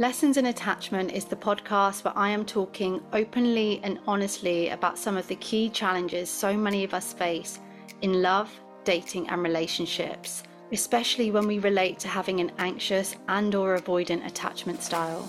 Lessons in Attachment is the podcast where I am talking openly and honestly about some of the key challenges so many of us face in love, dating, and relationships, especially when we relate to having an anxious and or avoidant attachment style.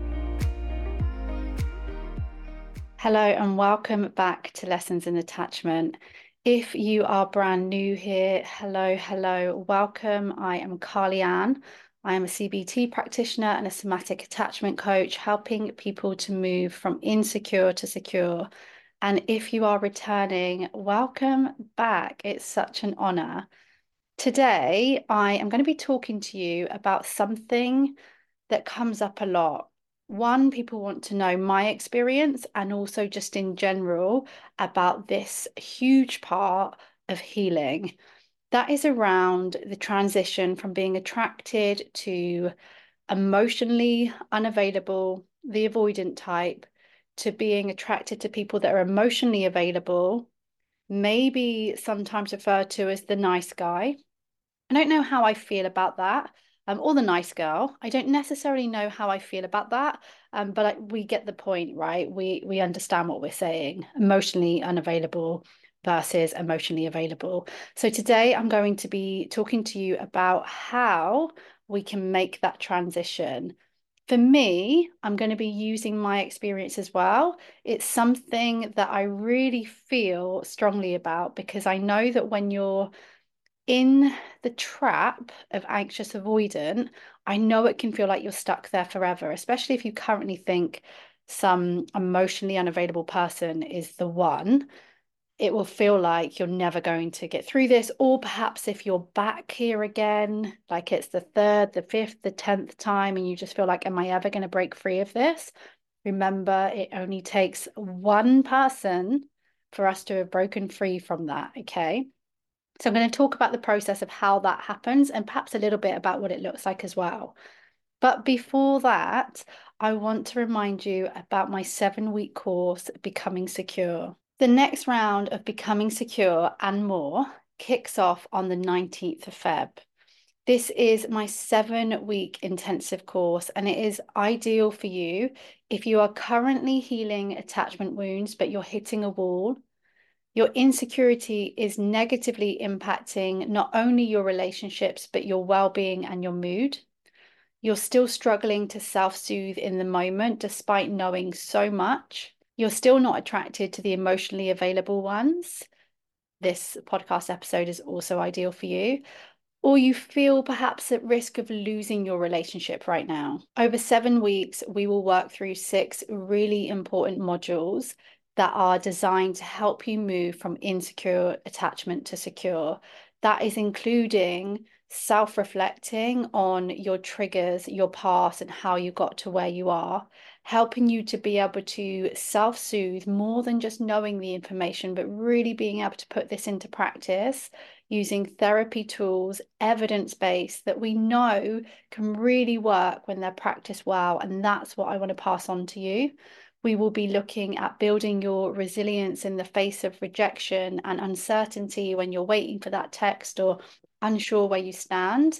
Hello, and welcome back to Lessons in Attachment. If you are brand new here, hello, hello, welcome. I am Carly Ann. I am a CBT practitioner and a somatic attachment coach, helping people to move from insecure to secure. And if you are returning, welcome back. It's such an honor. Today, I am going to be talking to you about something that comes up a lot one, people want to know my experience and also just in general about this huge part of healing. That is around the transition from being attracted to emotionally unavailable, the avoidant type, to being attracted to people that are emotionally available, maybe sometimes referred to as the nice guy. I don't know how I feel about that um, or the nice girl. I don't necessarily know how I feel about that, um, but I, we get the point, right? We we understand what we're saying. Emotionally unavailable versus emotionally available. So today I'm going to be talking to you about how we can make that transition. For me, I'm going to be using my experience as well. It's something that I really feel strongly about because I know that when you're in the trap of anxious avoidant, I know it can feel like you're stuck there forever, especially if you currently think some emotionally unavailable person is the one. It will feel like you're never going to get through this. Or perhaps if you're back here again, like it's the third, the fifth, the tenth time, and you just feel like, am I ever going to break free of this? Remember, it only takes one person for us to have broken free from that. Okay. So I'm going to talk about the process of how that happens and perhaps a little bit about what it looks like as well. But before that, I want to remind you about my seven week course, Becoming Secure. The next round of Becoming Secure and more kicks off on the 19th of Feb. This is my seven week intensive course, and it is ideal for you if you are currently healing attachment wounds, but you're hitting a wall your insecurity is negatively impacting not only your relationships, but your well being and your mood. You're still struggling to self soothe in the moment despite knowing so much. You're still not attracted to the emotionally available ones. This podcast episode is also ideal for you. Or you feel perhaps at risk of losing your relationship right now. Over seven weeks, we will work through six really important modules that are designed to help you move from insecure attachment to secure. That is including self reflecting on your triggers, your past, and how you got to where you are, helping you to be able to self soothe more than just knowing the information, but really being able to put this into practice using therapy tools, evidence based that we know can really work when they're practiced well. And that's what I want to pass on to you. We will be looking at building your resilience in the face of rejection and uncertainty when you're waiting for that text or unsure where you stand.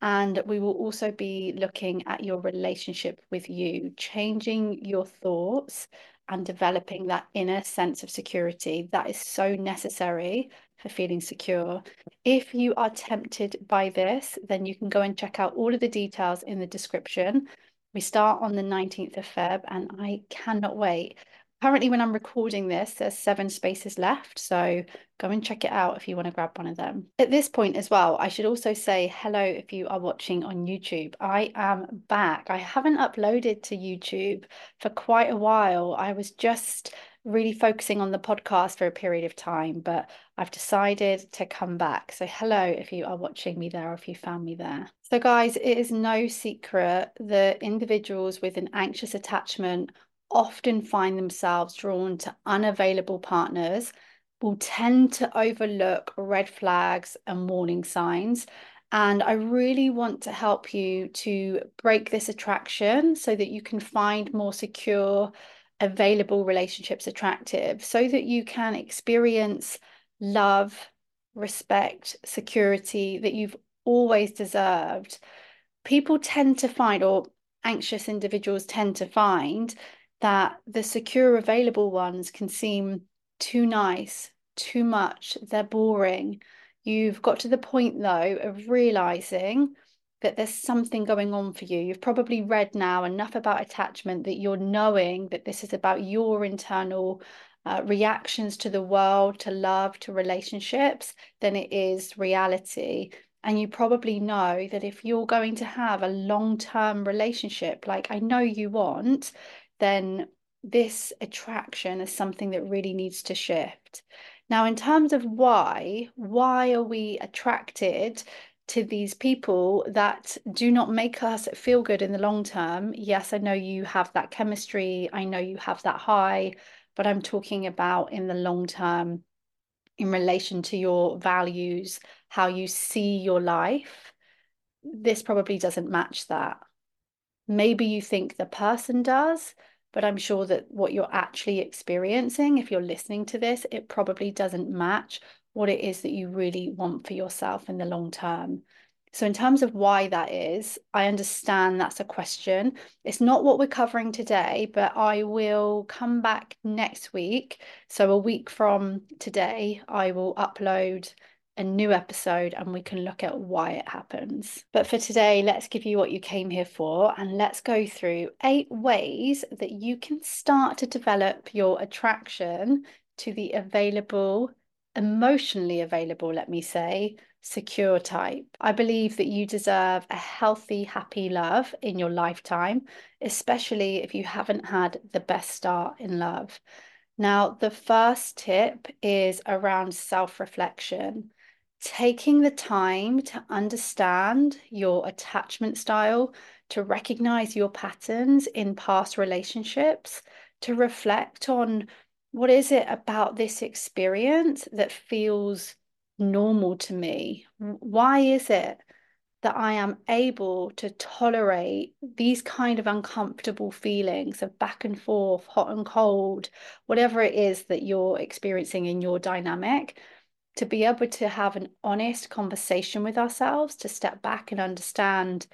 And we will also be looking at your relationship with you, changing your thoughts and developing that inner sense of security that is so necessary for feeling secure. If you are tempted by this, then you can go and check out all of the details in the description. We start on the 19th of Feb, and I cannot wait. Currently, when I'm recording this, there's seven spaces left. So go and check it out if you want to grab one of them. At this point, as well, I should also say hello if you are watching on YouTube. I am back. I haven't uploaded to YouTube for quite a while. I was just really focusing on the podcast for a period of time, but I've decided to come back. So, hello if you are watching me there or if you found me there. So, guys, it is no secret that individuals with an anxious attachment often find themselves drawn to unavailable partners will tend to overlook red flags and warning signs. And I really want to help you to break this attraction so that you can find more secure, available relationships attractive, so that you can experience love, respect, security that you've always deserved. People tend to find, or anxious individuals tend to find, that the secure, available ones can seem too nice, too much, they're boring. You've got to the point, though, of realizing that there's something going on for you. You've probably read now enough about attachment that you're knowing that this is about your internal uh, reactions to the world, to love, to relationships, than it is reality. And you probably know that if you're going to have a long term relationship, like I know you want, then this attraction is something that really needs to shift. Now, in terms of why, why are we attracted to these people that do not make us feel good in the long term? Yes, I know you have that chemistry, I know you have that high, but I'm talking about in the long term in relation to your values, how you see your life. This probably doesn't match that. Maybe you think the person does, but I'm sure that what you're actually experiencing, if you're listening to this, it probably doesn't match what it is that you really want for yourself in the long term. So, in terms of why that is, I understand that's a question. It's not what we're covering today, but I will come back next week. So, a week from today, I will upload a new episode and we can look at why it happens. But for today, let's give you what you came here for and let's go through eight ways that you can start to develop your attraction to the available, emotionally available, let me say, secure type. I believe that you deserve a healthy, happy love in your lifetime, especially if you haven't had the best start in love. Now, the first tip is around self reflection. Taking the time to understand your attachment style, to recognize your patterns in past relationships, to reflect on what is it about this experience that feels normal to me? Why is it that I am able to tolerate these kind of uncomfortable feelings of back and forth, hot and cold, whatever it is that you're experiencing in your dynamic? To be able to have an honest conversation with ourselves, to step back and understand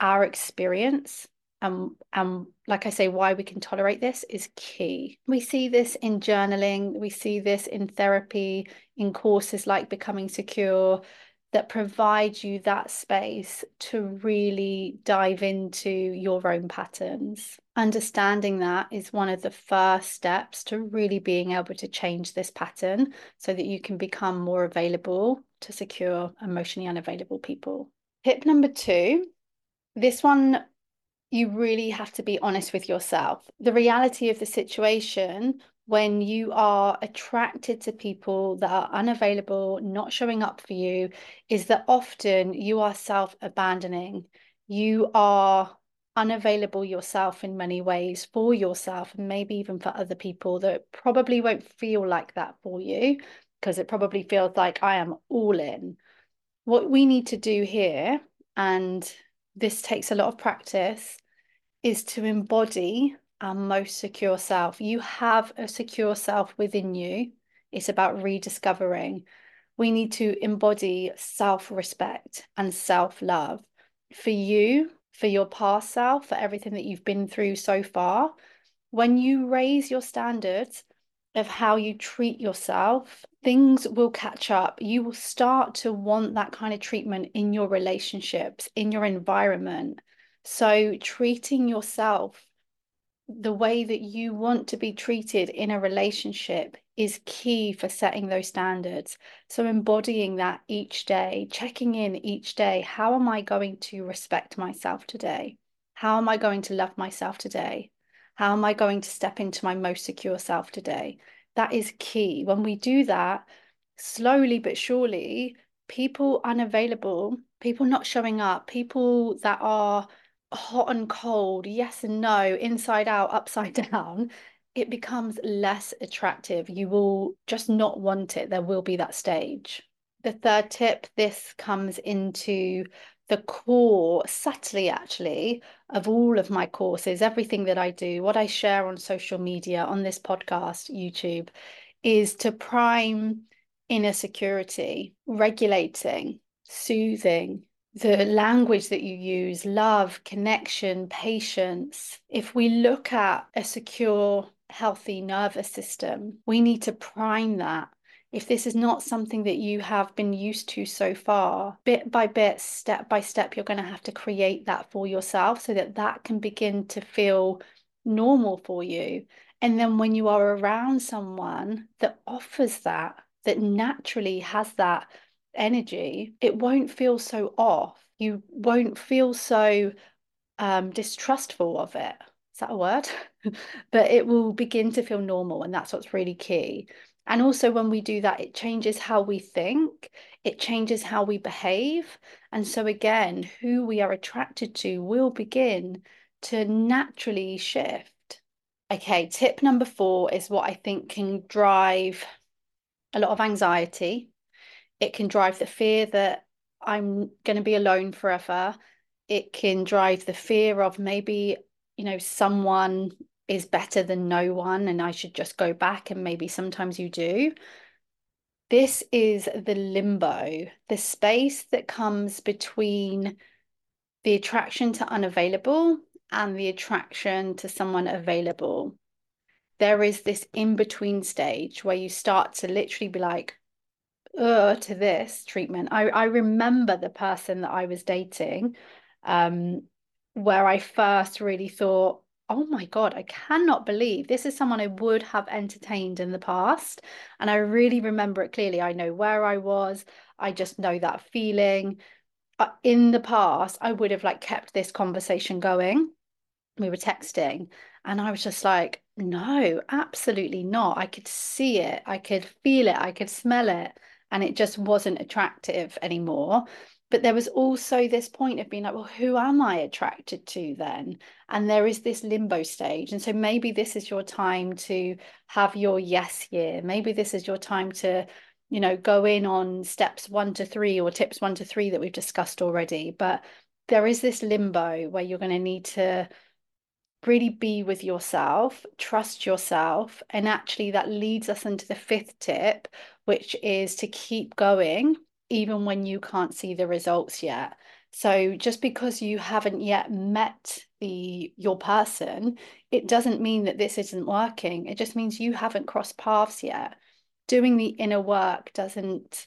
our experience and and like I say, why we can tolerate this is key. We see this in journaling, we see this in therapy, in courses like Becoming Secure, that provide you that space to really dive into your own patterns. Understanding that is one of the first steps to really being able to change this pattern so that you can become more available to secure emotionally unavailable people. Tip number two this one you really have to be honest with yourself. The reality of the situation when you are attracted to people that are unavailable, not showing up for you, is that often you are self abandoning. You are unavailable yourself in many ways for yourself and maybe even for other people that probably won't feel like that for you because it probably feels like I am all in. What we need to do here, and this takes a lot of practice, is to embody our most secure self. You have a secure self within you. It's about rediscovering. We need to embody self respect and self love for you, for your past self, for everything that you've been through so far. When you raise your standards of how you treat yourself, things will catch up. You will start to want that kind of treatment in your relationships, in your environment. So, treating yourself the way that you want to be treated in a relationship is key for setting those standards. So, embodying that each day, checking in each day how am I going to respect myself today? How am I going to love myself today? How am I going to step into my most secure self today? That is key. When we do that, slowly but surely, people unavailable, people not showing up, people that are hot and cold, yes and no, inside out, upside down, it becomes less attractive. You will just not want it. There will be that stage. The third tip, this comes into the core, subtly actually, of all of my courses, everything that I do, what I share on social media, on this podcast, YouTube, is to prime inner security, regulating, soothing, the language that you use, love, connection, patience. If we look at a secure, healthy nervous system, we need to prime that. If this is not something that you have been used to so far, bit by bit, step by step, you're going to have to create that for yourself so that that can begin to feel normal for you. And then when you are around someone that offers that, that naturally has that energy, it won't feel so off. You won't feel so um, distrustful of it. Is that a word? but it will begin to feel normal. And that's what's really key. And also, when we do that, it changes how we think, it changes how we behave. And so, again, who we are attracted to will begin to naturally shift. Okay, tip number four is what I think can drive a lot of anxiety it can drive the fear that I'm going to be alone forever. It can drive the fear of maybe, you know, someone is better than no one and I should just go back. And maybe sometimes you do. This is the limbo, the space that comes between the attraction to unavailable and the attraction to someone available. There is this in between stage where you start to literally be like, uh, to this treatment. I, I remember the person that I was dating, um, where I first really thought, oh my God, I cannot believe this is someone I would have entertained in the past. And I really remember it clearly. I know where I was, I just know that feeling. But in the past, I would have like kept this conversation going. We were texting, and I was just like, no, absolutely not. I could see it, I could feel it, I could smell it and it just wasn't attractive anymore. But there was also this point of being like, well, who am I attracted to then? And there is this limbo stage. And so maybe this is your time to have your yes year. Maybe this is your time to, you know, go in on steps one to three or tips one to three that we've discussed already. But there is this limbo where you're going to need to really be with yourself, trust yourself. And actually, that leads us into the fifth tip, which is to keep going even when you can't see the results yet. So just because you haven't yet met the your person, it doesn't mean that this isn't working. It just means you haven't crossed paths yet. Doing the inner work doesn't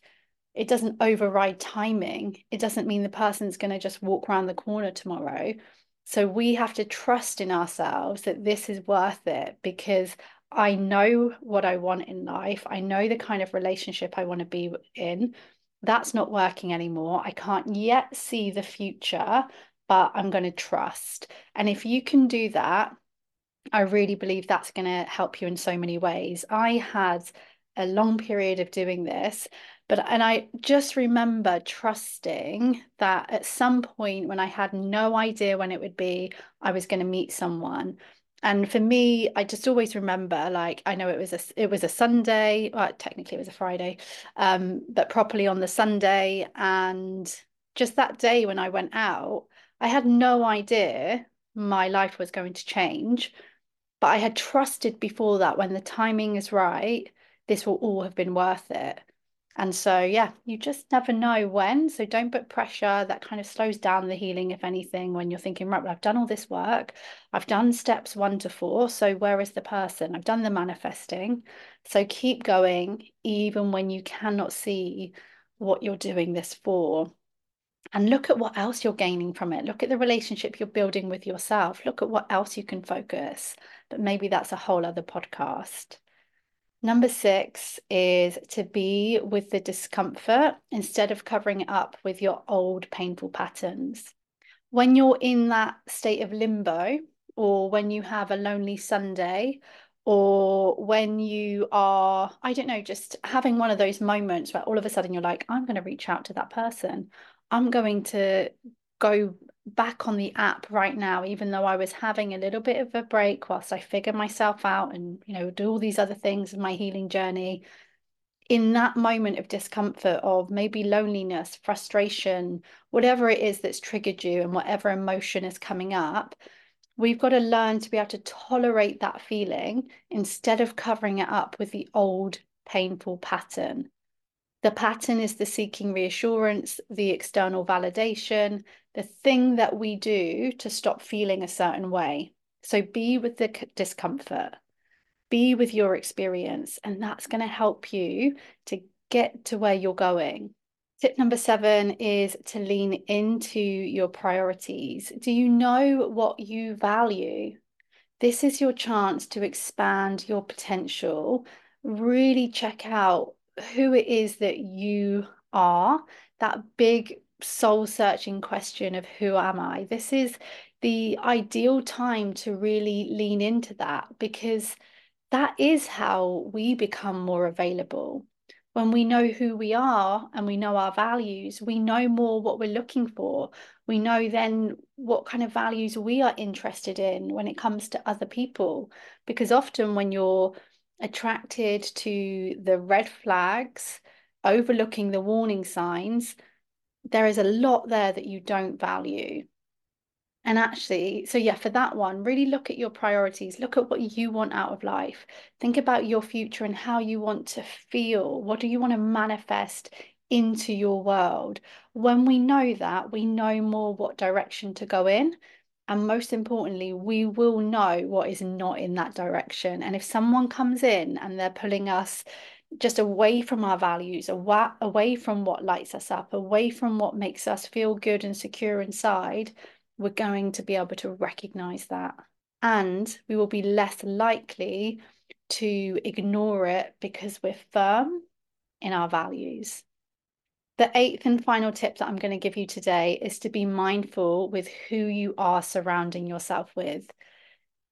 it doesn't override timing. It doesn't mean the person's going to just walk around the corner tomorrow. So we have to trust in ourselves that this is worth it because I know what I want in life. I know the kind of relationship I want to be in. That's not working anymore. I can't yet see the future, but I'm going to trust. And if you can do that, I really believe that's going to help you in so many ways. I had a long period of doing this but and I just remember trusting that at some point when I had no idea when it would be, I was going to meet someone. And for me, I just always remember, like I know it was a it was a Sunday, well, technically it was a Friday, um, but properly on the Sunday, and just that day when I went out, I had no idea my life was going to change, but I had trusted before that when the timing is right, this will all have been worth it. And so, yeah, you just never know when. So don't put pressure. That kind of slows down the healing, if anything, when you're thinking, right, well, I've done all this work. I've done steps one to four. So where is the person? I've done the manifesting. So keep going, even when you cannot see what you're doing this for. And look at what else you're gaining from it. Look at the relationship you're building with yourself. Look at what else you can focus. But maybe that's a whole other podcast. Number six is to be with the discomfort instead of covering it up with your old painful patterns. When you're in that state of limbo, or when you have a lonely Sunday, or when you are, I don't know, just having one of those moments where all of a sudden you're like, I'm going to reach out to that person. I'm going to go back on the app right now, even though I was having a little bit of a break whilst I figure myself out and, you know, do all these other things in my healing journey, in that moment of discomfort, of maybe loneliness, frustration, whatever it is that's triggered you and whatever emotion is coming up, we've got to learn to be able to tolerate that feeling instead of covering it up with the old painful pattern. The pattern is the seeking reassurance, the external validation, the thing that we do to stop feeling a certain way. So be with the discomfort, be with your experience, and that's going to help you to get to where you're going. Tip number seven is to lean into your priorities. Do you know what you value? This is your chance to expand your potential. Really check out who it is that you are, that big soul searching question of who am I? This is the ideal time to really lean into that because that is how we become more available when we know who we are and we know our values, we know more what we're looking for. We know then what kind of values we are interested in when it comes to other people. Because often when you're attracted to the red flags, overlooking the warning signs, there is a lot there that you don't value. And actually, so yeah, for that one, really look at your priorities. Look at what you want out of life. Think about your future and how you want to feel. What do you want to manifest into your world? When we know that, we know more what direction to go in. And most importantly, we will know what is not in that direction. And if someone comes in and they're pulling us just away from our values, away from what lights us up, away from what makes us feel good and secure inside, we're going to be able to recognize that. And we will be less likely to ignore it because we're firm in our values. The eighth and final tip that I'm going to give you today is to be mindful with who you are surrounding yourself with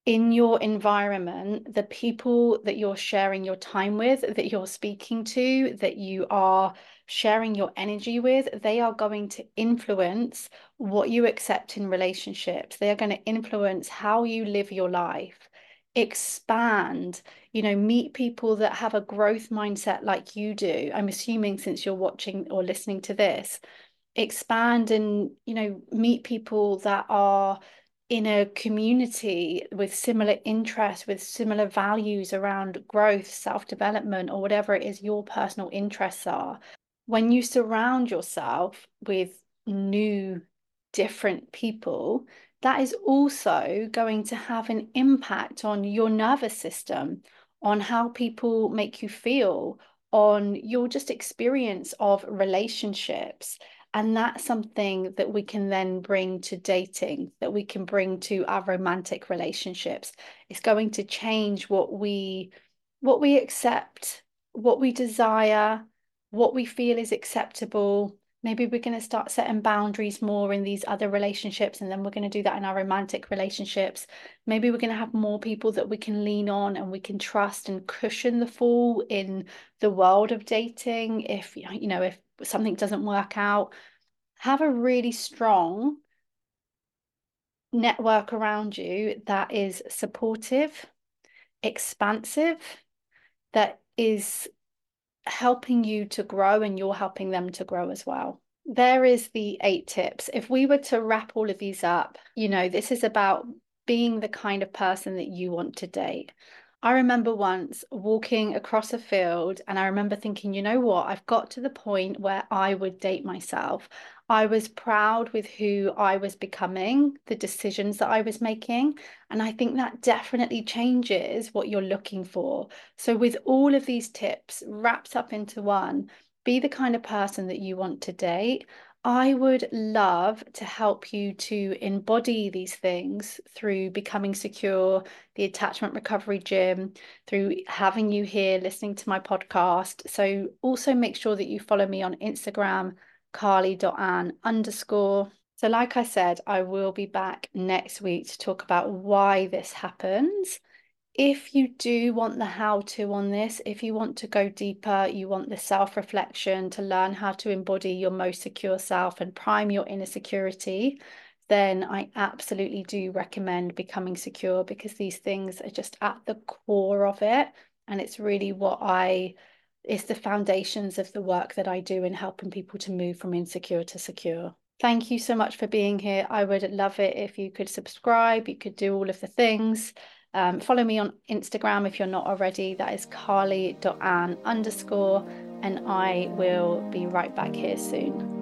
in your environment, the people that you're sharing your time with, that you're speaking to, that you are sharing your energy with, they are going to influence what you accept in relationships. They are going to influence how you live your life. Expand, you know, meet people that have a growth mindset like you do. I'm assuming since you're watching or listening to this, expand and, you know, meet people that are in a community with similar interests, with similar values around growth, self development, or whatever it is your personal interests are, when you surround yourself with new, different people, that is also going to have an impact on your nervous system, on how people make you feel, on your just experience of relationships. And that's something that we can then bring to dating, that we can bring to our romantic relationships. It's going to change what we what we accept, what we desire, what we feel is acceptable. Maybe we're going to start setting boundaries more in these other relationships, and then we're going to do that in our romantic relationships. Maybe we're going to have more people that we can lean on and we can trust and cushion the fall in the world of dating. If you know, if something doesn't work out, have a really strong network around you that is supportive, expansive, that is helping you to grow and you're helping them to grow as well. There is the eight tips. If we were to wrap all of these up, you know, this is about being the kind of person that you want to date. I remember once walking across a field and I remember thinking, you know what, I've got to the point where I would date myself. I was proud with who I was becoming, the decisions that I was making. And I think that definitely changes what you're looking for. So, with all of these tips wrapped up into one, be the kind of person that you want to date. I would love to help you to embody these things through becoming secure, the attachment recovery gym, through having you here listening to my podcast. So also make sure that you follow me on Instagram, carly.ann underscore. So, like I said, I will be back next week to talk about why this happens if you do want the how to on this, if you want to go deeper, you want the self reflection to learn how to embody your most secure self and prime your inner security then I absolutely do recommend becoming secure because these things are just at the core of it. And it's really what I, it's the foundations of the work that I do in helping people to move from insecure to secure. Thank you so much for being here. I would love it if you could subscribe, you could do all of the things. Um, follow me on Instagram if you're not already. That is carly.ann underscore. And I will be right back here soon.